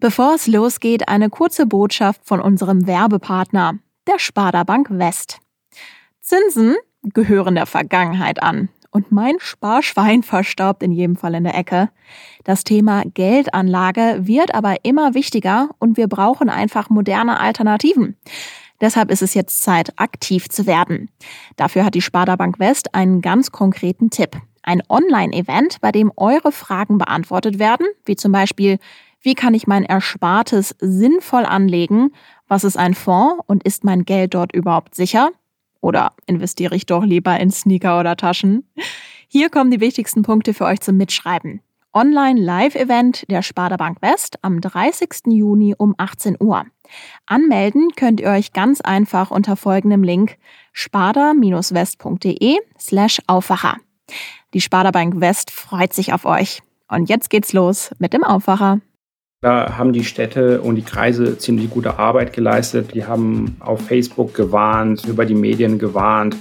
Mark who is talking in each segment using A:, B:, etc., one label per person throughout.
A: Bevor es losgeht, eine kurze Botschaft von unserem Werbepartner, der Sparda Bank West. Zinsen gehören der Vergangenheit an. Und mein Sparschwein verstaubt in jedem Fall in der Ecke. Das Thema Geldanlage wird aber immer wichtiger und wir brauchen einfach moderne Alternativen. Deshalb ist es jetzt Zeit, aktiv zu werden. Dafür hat die Sparda Bank West einen ganz konkreten Tipp. Ein Online-Event, bei dem eure Fragen beantwortet werden, wie zum Beispiel, wie kann ich mein Erspartes sinnvoll anlegen? Was ist ein Fonds und ist mein Geld dort überhaupt sicher? Oder investiere ich doch lieber in Sneaker oder Taschen? Hier kommen die wichtigsten Punkte für euch zum Mitschreiben. Online-Live-Event der Sparda Bank West am 30. Juni um 18 Uhr. Anmelden könnt ihr euch ganz einfach unter folgendem Link sparda-west.de slash Aufwacher. Die Sparda Bank West freut sich auf euch. Und jetzt geht's los mit dem Aufwacher.
B: Da haben die Städte und die Kreise ziemlich gute Arbeit geleistet. Die haben auf Facebook gewarnt, über die Medien gewarnt,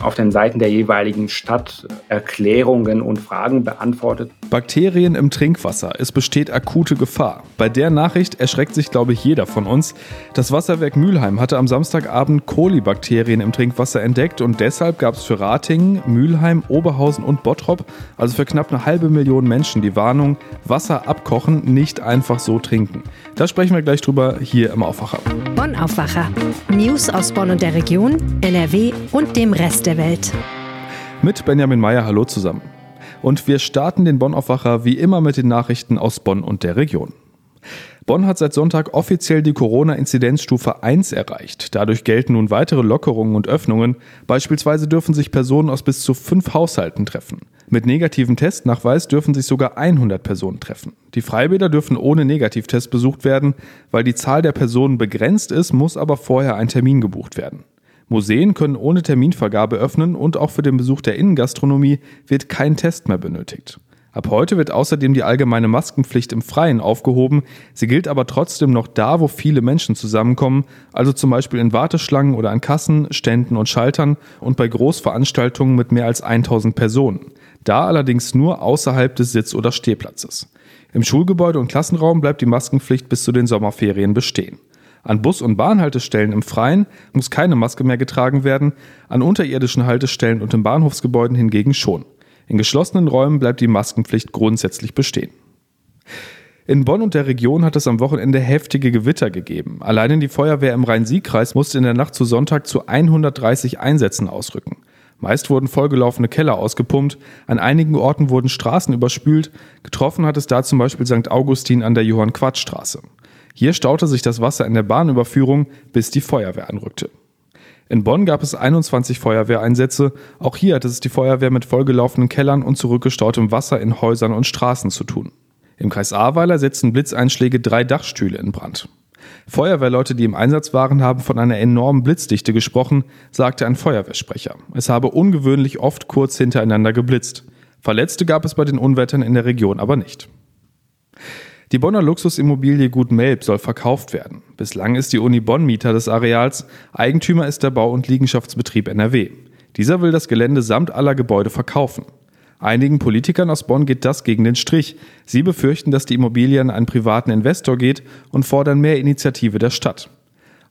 B: auf den Seiten der jeweiligen Stadt Erklärungen und Fragen beantwortet.
C: Bakterien im Trinkwasser. Es besteht akute Gefahr. Bei der Nachricht erschreckt sich, glaube ich, jeder von uns. Das Wasserwerk Mülheim hatte am Samstagabend Kolibakterien im Trinkwasser entdeckt und deshalb gab es für Ratingen, Mülheim, Oberhausen und Bottrop, also für knapp eine halbe Million Menschen, die Warnung: Wasser abkochen, nicht einfach so trinken. Da sprechen wir gleich drüber hier im Aufwacher.
D: Bonn Aufwacher. News aus Bonn und der Region, NRW und dem Rest der Welt.
C: Mit Benjamin Meyer, hallo zusammen. Und wir starten den Bonn-Aufwacher wie immer mit den Nachrichten aus Bonn und der Region. Bonn hat seit Sonntag offiziell die Corona-Inzidenzstufe 1 erreicht. Dadurch gelten nun weitere Lockerungen und Öffnungen. Beispielsweise dürfen sich Personen aus bis zu fünf Haushalten treffen. Mit negativem Testnachweis dürfen sich sogar 100 Personen treffen. Die Freibäder dürfen ohne Negativtest besucht werden. Weil die Zahl der Personen begrenzt ist, muss aber vorher ein Termin gebucht werden. Museen können ohne Terminvergabe öffnen und auch für den Besuch der Innengastronomie wird kein Test mehr benötigt. Ab heute wird außerdem die allgemeine Maskenpflicht im Freien aufgehoben. Sie gilt aber trotzdem noch da, wo viele Menschen zusammenkommen, also zum Beispiel in Warteschlangen oder an Kassen, Ständen und Schaltern und bei Großveranstaltungen mit mehr als 1000 Personen. Da allerdings nur außerhalb des Sitz- oder Stehplatzes. Im Schulgebäude und Klassenraum bleibt die Maskenpflicht bis zu den Sommerferien bestehen. An Bus- und Bahnhaltestellen im Freien muss keine Maske mehr getragen werden, an unterirdischen Haltestellen und in Bahnhofsgebäuden hingegen schon. In geschlossenen Räumen bleibt die Maskenpflicht grundsätzlich bestehen. In Bonn und der Region hat es am Wochenende heftige Gewitter gegeben. Allein die Feuerwehr im Rhein-Sieg-Kreis musste in der Nacht zu Sonntag zu 130 Einsätzen ausrücken. Meist wurden vollgelaufene Keller ausgepumpt, an einigen Orten wurden Straßen überspült, getroffen hat es da zum Beispiel St. Augustin an der Johann-Quatsch-Straße. Hier staute sich das Wasser in der Bahnüberführung, bis die Feuerwehr anrückte. In Bonn gab es 21 Feuerwehreinsätze. Auch hier hatte es die Feuerwehr mit vollgelaufenen Kellern und zurückgestautem Wasser in Häusern und Straßen zu tun. Im Kreis Ahrweiler setzten Blitzeinschläge drei Dachstühle in Brand. Feuerwehrleute, die im Einsatz waren, haben von einer enormen Blitzdichte gesprochen, sagte ein Feuerwehrsprecher. Es habe ungewöhnlich oft kurz hintereinander geblitzt. Verletzte gab es bei den Unwettern in der Region aber nicht. Die Bonner Luxusimmobilie Gut Melb soll verkauft werden. Bislang ist die Uni Bonn Mieter des Areals, Eigentümer ist der Bau- und Liegenschaftsbetrieb NRW. Dieser will das Gelände samt aller Gebäude verkaufen. Einigen Politikern aus Bonn geht das gegen den Strich. Sie befürchten, dass die Immobilie an einen privaten Investor geht und fordern mehr Initiative der Stadt.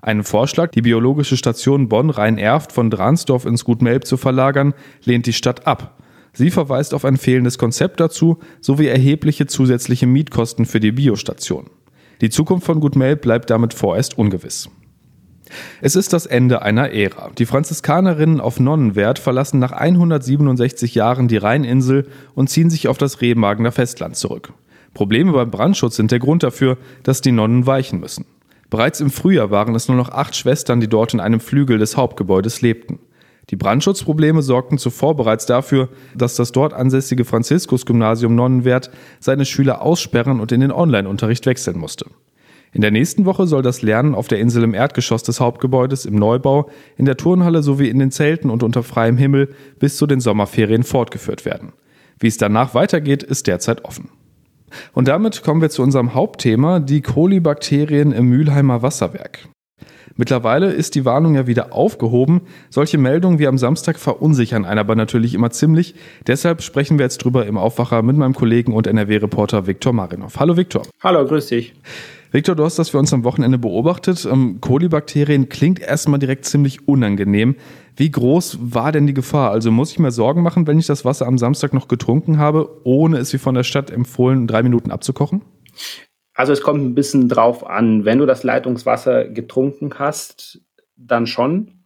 C: Einen Vorschlag, die biologische Station Bonn-Rhein-Erft von Dransdorf ins Gut Melb zu verlagern, lehnt die Stadt ab. Sie verweist auf ein fehlendes Konzept dazu sowie erhebliche zusätzliche Mietkosten für die Biostation. Die Zukunft von Gutmail bleibt damit vorerst ungewiss. Es ist das Ende einer Ära. Die Franziskanerinnen auf Nonnenwert verlassen nach 167 Jahren die Rheininsel und ziehen sich auf das Remagener Festland zurück. Probleme beim Brandschutz sind der Grund dafür, dass die Nonnen weichen müssen. Bereits im Frühjahr waren es nur noch acht Schwestern, die dort in einem Flügel des Hauptgebäudes lebten. Die Brandschutzprobleme sorgten zuvor bereits dafür, dass das dort ansässige Franziskus-Gymnasium Nonnenwert seine Schüler aussperren und in den Online-Unterricht wechseln musste. In der nächsten Woche soll das Lernen auf der Insel im Erdgeschoss des Hauptgebäudes, im Neubau, in der Turnhalle sowie in den Zelten und unter freiem Himmel bis zu den Sommerferien fortgeführt werden. Wie es danach weitergeht, ist derzeit offen. Und damit kommen wir zu unserem Hauptthema, die Kolibakterien im Mülheimer Wasserwerk. Mittlerweile ist die Warnung ja wieder aufgehoben. Solche Meldungen wie am Samstag verunsichern einen aber natürlich immer ziemlich. Deshalb sprechen wir jetzt drüber im Aufwacher mit meinem Kollegen und NRW-Reporter Viktor Marinov. Hallo Viktor.
B: Hallo, grüß dich.
C: Victor, du hast das für uns am Wochenende beobachtet. Ähm, Kolibakterien klingt erstmal direkt ziemlich unangenehm. Wie groß war denn die Gefahr? Also muss ich mir Sorgen machen, wenn ich das Wasser am Samstag noch getrunken habe, ohne es wie von der Stadt empfohlen, drei Minuten abzukochen?
B: Also es kommt ein bisschen drauf an. Wenn du das Leitungswasser getrunken hast, dann schon.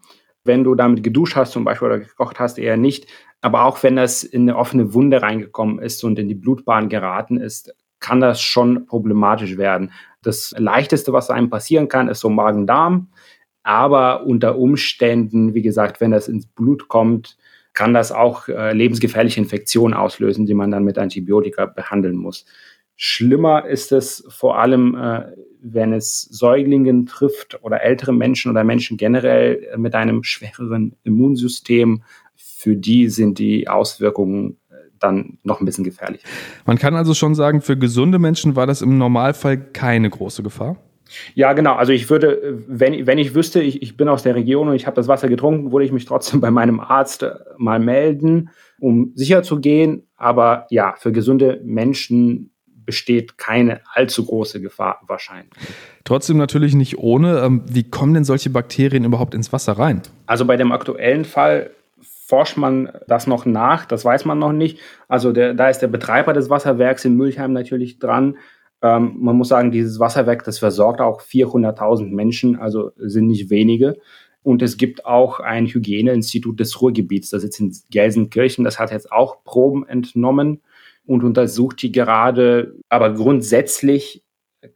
B: Wenn du damit geduscht hast zum Beispiel oder gekocht hast, eher nicht. Aber auch wenn das in eine offene Wunde reingekommen ist und in die Blutbahn geraten ist, kann das schon problematisch werden. Das leichteste, was einem passieren kann, ist so Magen-Darm. Aber unter Umständen, wie gesagt, wenn das ins Blut kommt, kann das auch äh, lebensgefährliche Infektionen auslösen, die man dann mit Antibiotika behandeln muss. Schlimmer ist es vor allem, äh, wenn es Säuglingen trifft oder ältere Menschen oder Menschen generell äh, mit einem schwächeren Immunsystem. Für die sind die Auswirkungen äh, dann noch ein bisschen gefährlich.
C: Man kann also schon sagen, für gesunde Menschen war das im Normalfall keine große Gefahr?
B: Ja, genau. Also ich würde, wenn, wenn ich wüsste, ich, ich bin aus der Region und ich habe das Wasser getrunken, würde ich mich trotzdem bei meinem Arzt mal melden, um sicher zu gehen. Aber ja, für gesunde Menschen besteht keine allzu große Gefahr wahrscheinlich.
C: Trotzdem natürlich nicht ohne. Ähm, wie kommen denn solche Bakterien überhaupt ins Wasser rein?
B: Also bei dem aktuellen Fall forscht man das noch nach, das weiß man noch nicht. Also der, da ist der Betreiber des Wasserwerks in Mülheim natürlich dran. Ähm, man muss sagen, dieses Wasserwerk, das versorgt auch 400.000 Menschen, also sind nicht wenige. Und es gibt auch ein Hygieneinstitut des Ruhrgebiets, das sitzt in Gelsenkirchen, das hat jetzt auch Proben entnommen und untersucht die gerade. Aber grundsätzlich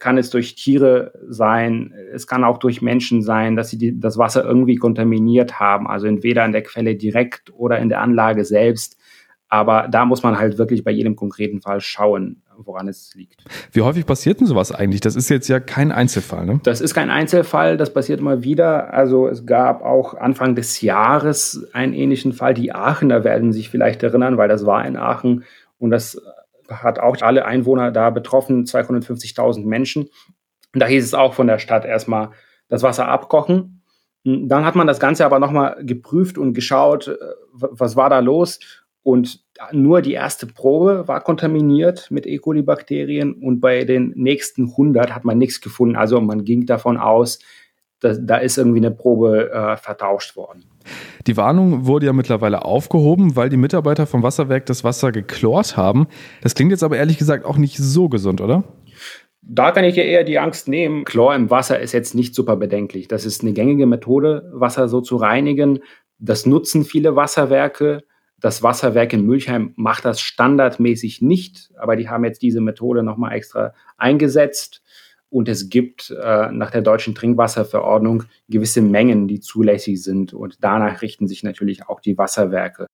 B: kann es durch Tiere sein, es kann auch durch Menschen sein, dass sie die, das Wasser irgendwie kontaminiert haben, also entweder an der Quelle direkt oder in der Anlage selbst. Aber da muss man halt wirklich bei jedem konkreten Fall schauen, woran es liegt.
C: Wie häufig passiert denn sowas eigentlich? Das ist jetzt ja kein Einzelfall, ne?
B: Das ist kein Einzelfall, das passiert immer wieder. Also es gab auch Anfang des Jahres einen ähnlichen Fall. Die Aachener werden sich vielleicht erinnern, weil das war in Aachen und das hat auch alle Einwohner da betroffen, 250.000 Menschen. Und da hieß es auch von der Stadt erstmal das Wasser abkochen. Dann hat man das Ganze aber nochmal geprüft und geschaut, äh, was war da los. Und nur die erste Probe war kontaminiert mit E. coli-Bakterien und bei den nächsten 100 hat man nichts gefunden. Also man ging davon aus, dass, da ist irgendwie eine Probe äh, vertauscht worden.
C: Die Warnung wurde ja mittlerweile aufgehoben, weil die Mitarbeiter vom Wasserwerk das Wasser geklort haben. Das klingt jetzt aber ehrlich gesagt auch nicht so gesund, oder?
B: Da kann ich ja eher die Angst nehmen. Chlor im Wasser ist jetzt nicht super bedenklich. Das ist eine gängige Methode, Wasser so zu reinigen. Das nutzen viele Wasserwerke. Das Wasserwerk in Mülchheim macht das standardmäßig nicht, aber die haben jetzt diese Methode nochmal extra eingesetzt. Und es gibt äh, nach der deutschen Trinkwasserverordnung gewisse Mengen, die zulässig sind. Und danach richten sich natürlich auch die Wasserwerke.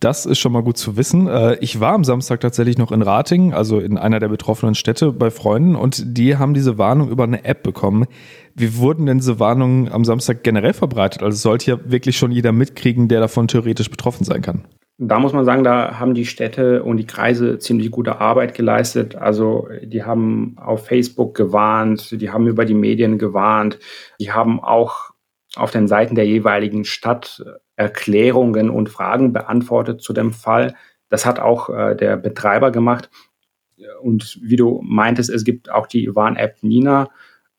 C: Das ist schon mal gut zu wissen. Äh, ich war am Samstag tatsächlich noch in Ratingen, also in einer der betroffenen Städte bei Freunden, und die haben diese Warnung über eine App bekommen. Wie wurden denn diese Warnungen am Samstag generell verbreitet? Also sollte ja wirklich schon jeder mitkriegen, der davon theoretisch betroffen sein kann.
B: Da muss man sagen, da haben die Städte und die Kreise ziemlich gute Arbeit geleistet. Also die haben auf Facebook gewarnt, die haben über die Medien gewarnt, die haben auch auf den Seiten der jeweiligen Stadt Erklärungen und Fragen beantwortet zu dem Fall. Das hat auch äh, der Betreiber gemacht. Und wie du meintest, es gibt auch die Warn-App Nina,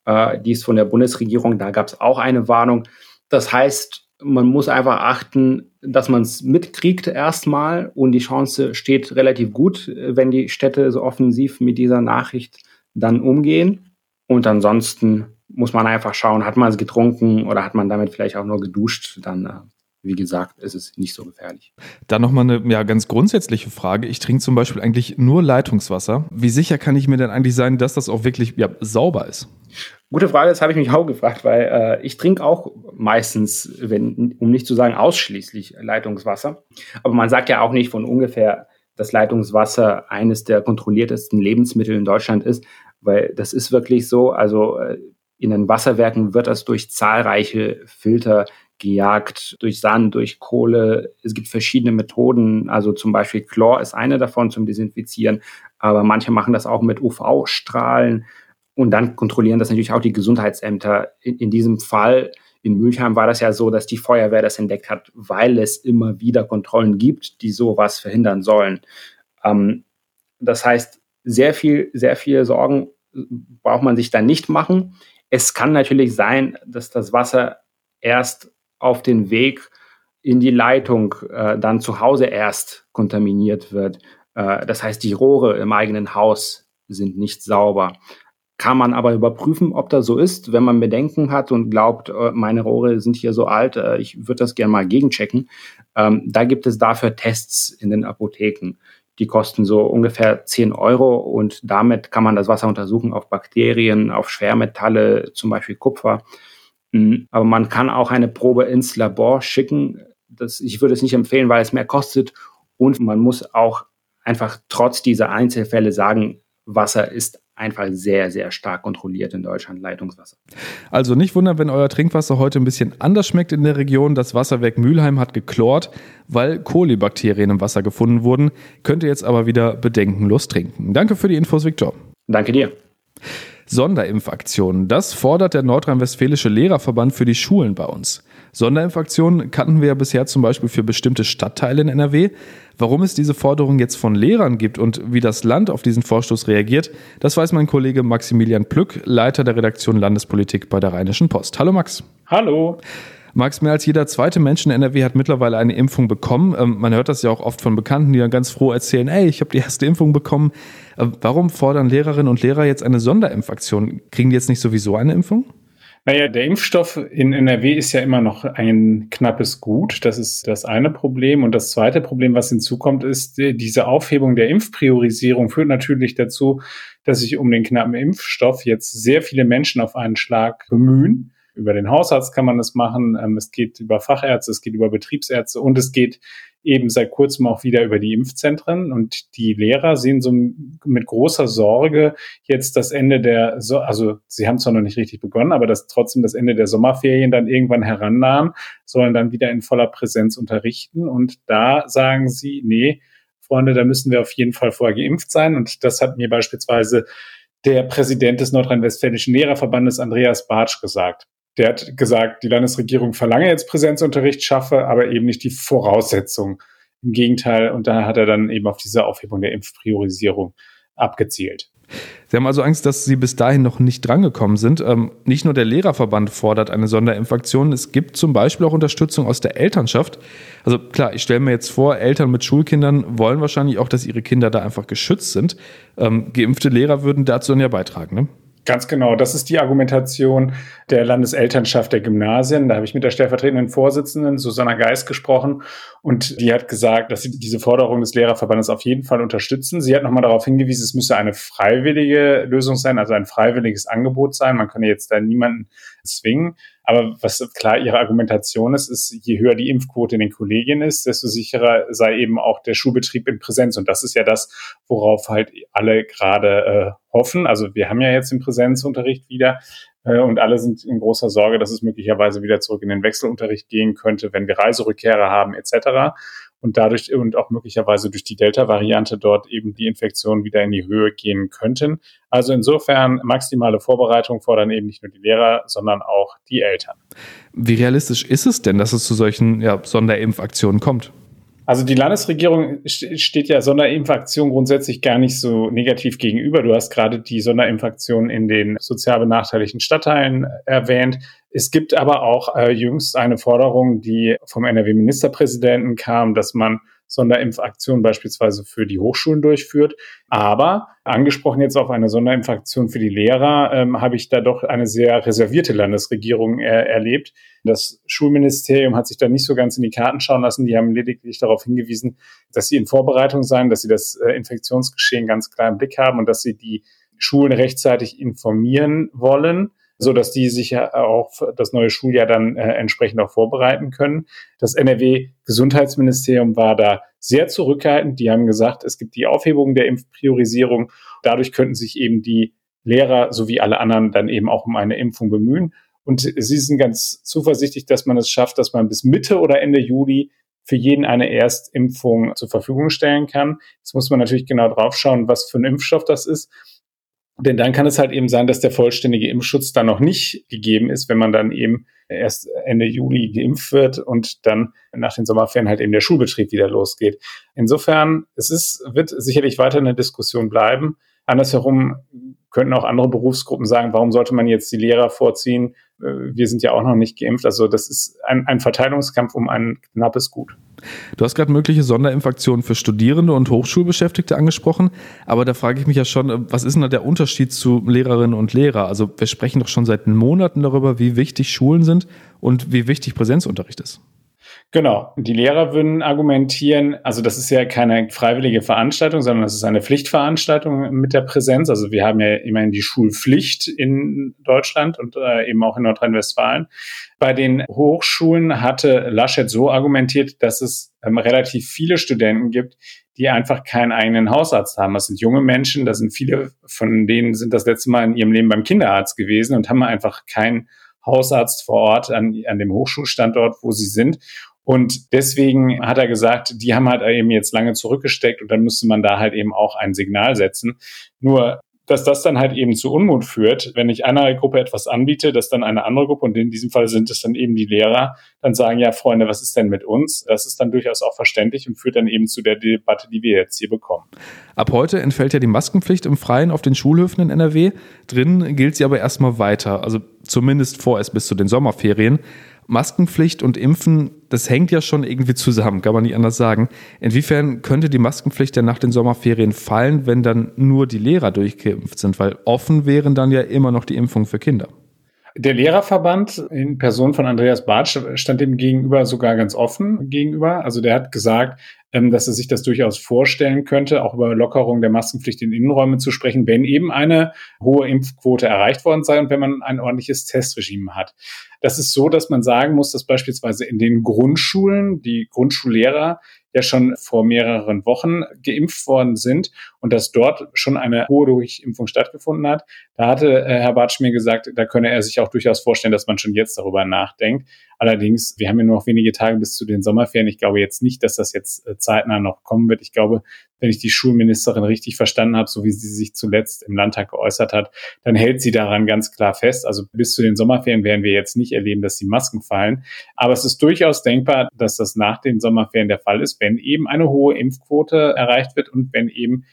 B: äh, die ist von der Bundesregierung, da gab es auch eine Warnung. Das heißt, man muss einfach achten, dass man es mitkriegt erstmal und die Chance steht relativ gut, wenn die Städte so offensiv mit dieser Nachricht dann umgehen. Und ansonsten muss man einfach schauen, hat man es getrunken oder hat man damit vielleicht auch nur geduscht, dann äh, wie gesagt, ist es nicht so gefährlich.
C: Dann nochmal eine ja, ganz grundsätzliche Frage. Ich trinke zum Beispiel eigentlich nur Leitungswasser. Wie sicher kann ich mir denn eigentlich sein, dass das auch wirklich ja, sauber ist?
B: Gute Frage, das habe ich mich auch gefragt, weil äh, ich trinke auch meistens, wenn, um nicht zu sagen ausschließlich Leitungswasser. Aber man sagt ja auch nicht von ungefähr, dass Leitungswasser eines der kontrolliertesten Lebensmittel in Deutschland ist, weil das ist wirklich so. Also äh, in den Wasserwerken wird das durch zahlreiche Filter gejagt, durch Sand, durch Kohle. Es gibt verschiedene Methoden, also zum Beispiel Chlor ist eine davon zum Desinfizieren, aber manche machen das auch mit UV-Strahlen und dann kontrollieren das natürlich auch die Gesundheitsämter. In, in diesem Fall in Mülheim war das ja so, dass die Feuerwehr das entdeckt hat, weil es immer wieder Kontrollen gibt, die sowas verhindern sollen. Ähm, das heißt, sehr viel, sehr viele Sorgen braucht man sich da nicht machen. Es kann natürlich sein, dass das Wasser erst auf den Weg in die Leitung äh, dann zu Hause erst kontaminiert wird. Äh, das heißt, die Rohre im eigenen Haus sind nicht sauber. Kann man aber überprüfen, ob das so ist, wenn man Bedenken hat und glaubt, äh, meine Rohre sind hier so alt, äh, ich würde das gerne mal gegenchecken. Ähm, da gibt es dafür Tests in den Apotheken. Die kosten so ungefähr 10 Euro und damit kann man das Wasser untersuchen auf Bakterien, auf Schwermetalle, zum Beispiel Kupfer. Mhm. Aber man kann auch eine Probe ins Labor schicken. Das, ich würde es nicht empfehlen, weil es mehr kostet und man muss auch einfach trotz dieser Einzelfälle sagen, Wasser ist einfach sehr, sehr stark kontrolliert in Deutschland, Leitungswasser.
C: Also nicht wundern, wenn euer Trinkwasser heute ein bisschen anders schmeckt in der Region. Das Wasserwerk Mülheim hat geklort, weil Kolibakterien im Wasser gefunden wurden. Könnt ihr jetzt aber wieder bedenkenlos trinken. Danke für die Infos, Viktor.
B: Danke dir.
C: Sonderimpfaktionen. Das fordert der Nordrhein-Westfälische Lehrerverband für die Schulen bei uns. Sonderimpfaktionen kannten wir ja bisher zum Beispiel für bestimmte Stadtteile in NRW. Warum es diese Forderung jetzt von Lehrern gibt und wie das Land auf diesen Vorstoß reagiert, das weiß mein Kollege Maximilian Plück, Leiter der Redaktion Landespolitik bei der Rheinischen Post. Hallo Max.
E: Hallo.
C: Max, mehr als jeder zweite Mensch in NRW hat mittlerweile eine Impfung bekommen. Ähm, man hört das ja auch oft von Bekannten, die dann ganz froh erzählen, ey, ich habe die erste Impfung bekommen. Ähm, warum fordern Lehrerinnen und Lehrer jetzt eine Sonderimpfaktion? Kriegen die jetzt nicht sowieso eine Impfung?
E: Naja, der Impfstoff in NRW ist ja immer noch ein knappes Gut. Das ist das eine Problem. Und das zweite Problem, was hinzukommt, ist, diese Aufhebung der Impfpriorisierung führt natürlich dazu, dass sich um den knappen Impfstoff jetzt sehr viele Menschen auf einen Schlag bemühen. Über den Hausarzt kann man das machen. Ähm, es geht über Fachärzte, es geht über Betriebsärzte und es geht eben seit kurzem auch wieder über die Impfzentren. Und die Lehrer sehen so mit großer Sorge jetzt das Ende der, so also sie haben zwar noch nicht richtig begonnen, aber dass trotzdem das Ende der Sommerferien dann irgendwann herannahen, sollen dann wieder in voller Präsenz unterrichten. Und da sagen sie, nee, Freunde, da müssen wir auf jeden Fall vorher geimpft sein. Und das hat mir beispielsweise der Präsident des Nordrhein-Westfälischen Lehrerverbandes Andreas Bartsch gesagt. Der hat gesagt, die Landesregierung verlange jetzt Präsenzunterricht, schaffe aber eben nicht die Voraussetzung. Im Gegenteil, und da hat er dann eben auf diese Aufhebung der Impfpriorisierung abgezielt.
C: Sie haben also Angst, dass Sie bis dahin noch nicht drangekommen sind. Ähm, nicht nur der Lehrerverband fordert eine Sonderimpfaktion, es gibt zum Beispiel auch Unterstützung aus der Elternschaft. Also klar, ich stelle mir jetzt vor, Eltern mit Schulkindern wollen wahrscheinlich auch, dass ihre Kinder da einfach geschützt sind. Ähm, geimpfte Lehrer würden dazu dann ja beitragen, ne?
E: Ganz genau, das ist die Argumentation der Landeselternschaft der Gymnasien. Da habe ich mit der stellvertretenden Vorsitzenden Susanna Geist gesprochen und die hat gesagt, dass sie diese Forderung des Lehrerverbandes auf jeden Fall unterstützen. Sie hat nochmal darauf hingewiesen, es müsse eine freiwillige Lösung sein, also ein freiwilliges Angebot sein. Man könne jetzt da niemanden zwingen. Aber was klar ihre Argumentation ist, ist, je höher die Impfquote in den Kollegien ist, desto sicherer sei eben auch der Schulbetrieb in Präsenz. Und das ist ja das, worauf halt alle gerade äh, hoffen. Also wir haben ja jetzt den Präsenzunterricht wieder äh, und alle sind in großer Sorge, dass es möglicherweise wieder zurück in den Wechselunterricht gehen könnte, wenn wir Reiserückkehrer haben etc und dadurch und auch möglicherweise durch die Delta-Variante dort eben die Infektionen wieder in die Höhe gehen könnten. Also insofern maximale Vorbereitung fordern eben nicht nur die Lehrer, sondern auch die Eltern.
C: Wie realistisch ist es denn, dass es zu solchen ja, Sonderimpfaktionen kommt?
E: Also die Landesregierung steht ja Sonderimpfaktion grundsätzlich gar nicht so negativ gegenüber. Du hast gerade die Sonderimpfaktion in den sozial benachteiligten Stadtteilen erwähnt. Es gibt aber auch äh, jüngst eine Forderung, die vom NRW-Ministerpräsidenten kam, dass man Sonderimpfaktionen beispielsweise für die Hochschulen durchführt. Aber angesprochen jetzt auf eine Sonderimpfaktion für die Lehrer, ähm, habe ich da doch eine sehr reservierte Landesregierung äh, erlebt. Das Schulministerium hat sich da nicht so ganz in die Karten schauen lassen. Die haben lediglich darauf hingewiesen, dass sie in Vorbereitung seien, dass sie das äh, Infektionsgeschehen ganz klar im Blick haben und dass sie die Schulen rechtzeitig informieren wollen so dass die sich ja auch das neue Schuljahr dann äh, entsprechend auch vorbereiten können. Das NRW Gesundheitsministerium war da sehr zurückhaltend. Die haben gesagt, es gibt die Aufhebung der Impfpriorisierung. Dadurch könnten sich eben die Lehrer sowie alle anderen dann eben auch um eine Impfung bemühen. Und sie sind ganz zuversichtlich, dass man es schafft, dass man bis Mitte oder Ende Juli für jeden eine Erstimpfung zur Verfügung stellen kann. Jetzt muss man natürlich genau drauf schauen, was für ein Impfstoff das ist. Denn dann kann es halt eben sein, dass der vollständige Impfschutz dann noch nicht gegeben ist, wenn man dann eben erst Ende Juli geimpft wird und dann nach den Sommerferien halt eben der Schulbetrieb wieder losgeht. Insofern, es ist, wird sicherlich weiter eine Diskussion bleiben. Andersherum könnten auch andere Berufsgruppen sagen, warum sollte man jetzt die Lehrer vorziehen? Äh, wir sind ja auch noch nicht geimpft. Also das ist ein, ein Verteilungskampf um ein knappes Gut.
C: Du hast gerade mögliche Sonderimpfaktionen für Studierende und Hochschulbeschäftigte angesprochen, aber da frage ich mich ja schon, was ist denn da der Unterschied zu Lehrerinnen und Lehrer? Also wir sprechen doch schon seit Monaten darüber, wie wichtig Schulen sind und wie wichtig Präsenzunterricht ist.
E: Genau. Die Lehrer würden argumentieren, also das ist ja keine freiwillige Veranstaltung, sondern das ist eine Pflichtveranstaltung mit der Präsenz. Also wir haben ja immerhin die Schulpflicht in Deutschland und äh, eben auch in Nordrhein-Westfalen. Bei den Hochschulen hatte Laschet so argumentiert, dass es ähm, relativ viele Studenten gibt, die einfach keinen eigenen Hausarzt haben. Das sind junge Menschen, da sind viele von denen sind das letzte Mal in ihrem Leben beim Kinderarzt gewesen und haben einfach keinen Hausarzt vor Ort an, an dem Hochschulstandort, wo sie sind. Und deswegen hat er gesagt, die haben halt eben jetzt lange zurückgesteckt und dann müsste man da halt eben auch ein Signal setzen. Nur dass das dann halt eben zu Unmut führt, wenn ich einer Gruppe etwas anbiete, dass dann eine andere Gruppe, und in diesem Fall sind es dann eben die Lehrer, dann sagen, ja, Freunde, was ist denn mit uns? Das ist dann durchaus auch verständlich und führt dann eben zu der Debatte, die wir jetzt hier bekommen.
C: Ab heute entfällt ja die Maskenpflicht im Freien auf den Schulhöfen in NRW. Drin gilt sie aber erstmal weiter, also zumindest vorerst bis zu den Sommerferien. Maskenpflicht und Impfen, das hängt ja schon irgendwie zusammen, kann man nicht anders sagen. Inwiefern könnte die Maskenpflicht ja nach den Sommerferien fallen, wenn dann nur die Lehrer durchgeimpft sind? Weil offen wären dann ja immer noch die Impfungen für Kinder.
E: Der Lehrerverband in Person von Andreas Bartsch stand dem gegenüber sogar ganz offen gegenüber. Also der hat gesagt, ähm, dass er sich das durchaus vorstellen könnte, auch über Lockerung der Maskenpflicht in Innenräumen zu sprechen, wenn eben eine hohe Impfquote erreicht worden sei und wenn man ein ordentliches Testregime hat. Das ist so, dass man sagen muss, dass beispielsweise in den Grundschulen die Grundschullehrer ja schon vor mehreren Wochen geimpft worden sind und dass dort schon eine hohe Durchimpfung stattgefunden hat. Da hatte äh, Herr Bartsch mir gesagt, da könne er sich auch durchaus vorstellen, dass man schon jetzt darüber nachdenkt. Allerdings, wir haben ja nur noch wenige Tage bis zu den Sommerferien. Ich glaube jetzt nicht, dass das jetzt äh, zeitnah noch kommen wird. Ich glaube, wenn ich die Schulministerin richtig verstanden habe, so wie sie sich zuletzt im Landtag geäußert hat, dann hält sie daran ganz klar fest. Also bis zu den Sommerferien werden wir jetzt nicht erleben, dass die Masken fallen. Aber es ist durchaus denkbar, dass das nach den Sommerferien der Fall ist, wenn eben eine hohe Impfquote erreicht wird und wenn eben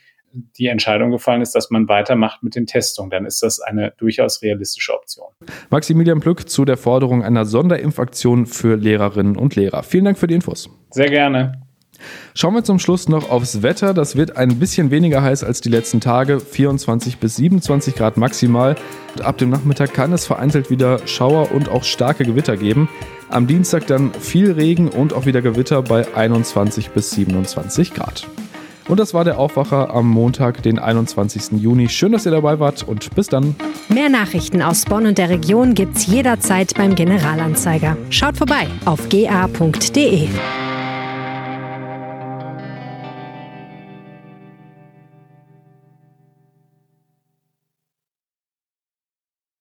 E: die Entscheidung gefallen ist, dass man weitermacht mit den Testungen, dann ist das eine durchaus realistische Option.
C: Maximilian Plück zu der Forderung einer Sonderimpfaktion für Lehrerinnen und Lehrer. Vielen Dank für die Infos.
E: Sehr gerne.
C: Schauen wir zum Schluss noch aufs Wetter. Das wird ein bisschen weniger heiß als die letzten Tage, 24 bis 27 Grad maximal. ab dem Nachmittag kann es vereinzelt wieder Schauer und auch starke Gewitter geben. Am Dienstag dann viel Regen und auch wieder Gewitter bei 21 bis 27 Grad. Und das war der Aufwacher am Montag, den 21. Juni. Schön, dass ihr dabei wart und bis dann.
D: Mehr Nachrichten aus Bonn und der Region gibt's jederzeit beim Generalanzeiger. Schaut vorbei auf ga.de.